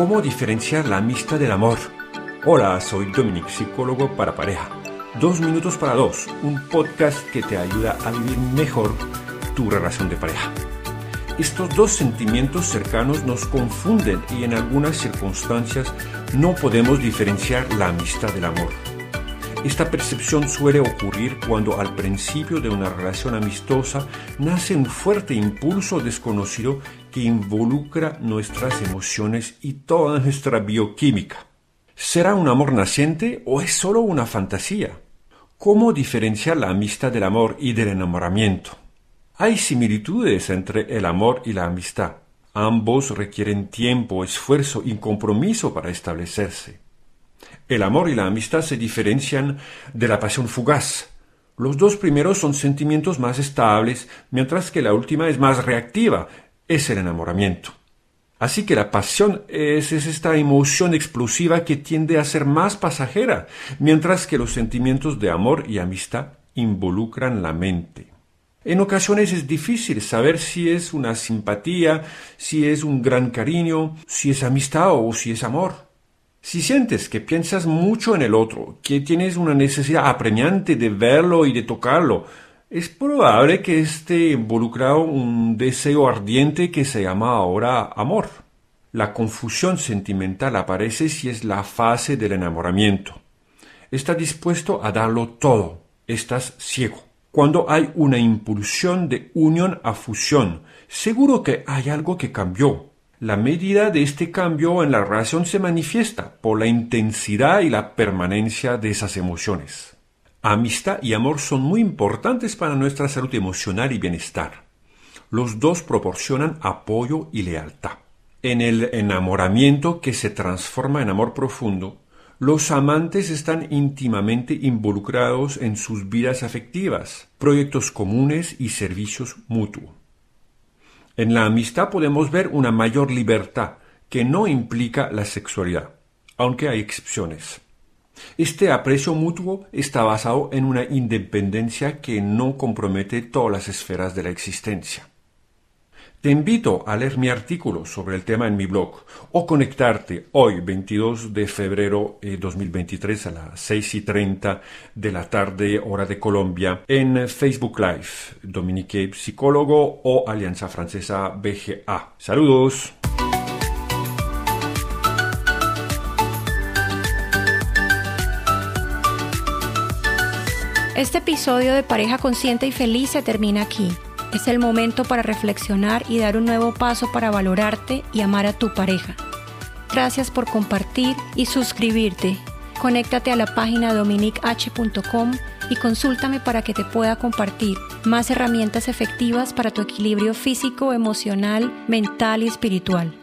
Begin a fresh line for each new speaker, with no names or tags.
¿Cómo diferenciar la amistad del amor? Hola, soy Dominic, psicólogo para pareja. Dos minutos para dos, un podcast que te ayuda a vivir mejor tu relación de pareja. Estos dos sentimientos cercanos nos confunden y en algunas circunstancias no podemos diferenciar la amistad del amor. Esta percepción suele ocurrir cuando al principio de una relación amistosa nace un fuerte impulso desconocido que involucra nuestras emociones y toda nuestra bioquímica. ¿Será un amor naciente o es solo una fantasía? ¿Cómo diferenciar la amistad del amor y del enamoramiento? Hay similitudes entre el amor y la amistad. Ambos requieren tiempo, esfuerzo y compromiso para establecerse. El amor y la amistad se diferencian de la pasión fugaz. Los dos primeros son sentimientos más estables, mientras que la última es más reactiva, es el enamoramiento. Así que la pasión es, esta emoción explosiva que tiende a ser más pasajera, mientras que los sentimientos de amor y amistad involucran la mente. En ocasiones es difícil saber si es una simpatía, si es un gran cariño, si es amistad o si es amor. Si sientes que piensas mucho en el otro, que tienes una necesidad apremiante de verlo y de tocarlo, es probable que esté involucrado un deseo ardiente que se llama ahora amor. La confusión sentimental aparece si es la fase del enamoramiento. Estás dispuesto a darlo todo, estás ciego. Cuando hay una impulsión de unión a fusión, seguro que hay algo que cambió, la medida de este cambio en la relación se manifiesta por la intensidad y la permanencia de esas emociones. Amistad y amor son muy importantes para nuestra salud emocional y bienestar. Los dos proporcionan apoyo y lealtad. En el enamoramiento que se transforma en amor profundo, los amantes están íntimamente involucrados en sus vidas afectivas, proyectos comunes y servicios mutuos. En la amistad podemos ver una mayor libertad que no implica la sexualidad, aunque hay excepciones. Este aprecio mutuo está basado en una independencia que no compromete todas las esferas de la existencia. Te invito a leer mi artículo sobre el tema en mi blog o conectarte hoy, 22 de febrero de 2023 a las 6 y 30 de la tarde, hora de Colombia, en Facebook Live, Dominique Psicólogo o Alianza Francesa BGA. Saludos.
Este episodio de Pareja Consciente y Feliz se termina aquí. Es el momento para reflexionar y dar un nuevo paso para valorarte y amar a tu pareja. Gracias por compartir y suscribirte. Conéctate a la página dominich.com y consúltame para que te pueda compartir más herramientas efectivas para tu equilibrio físico, emocional, mental y espiritual.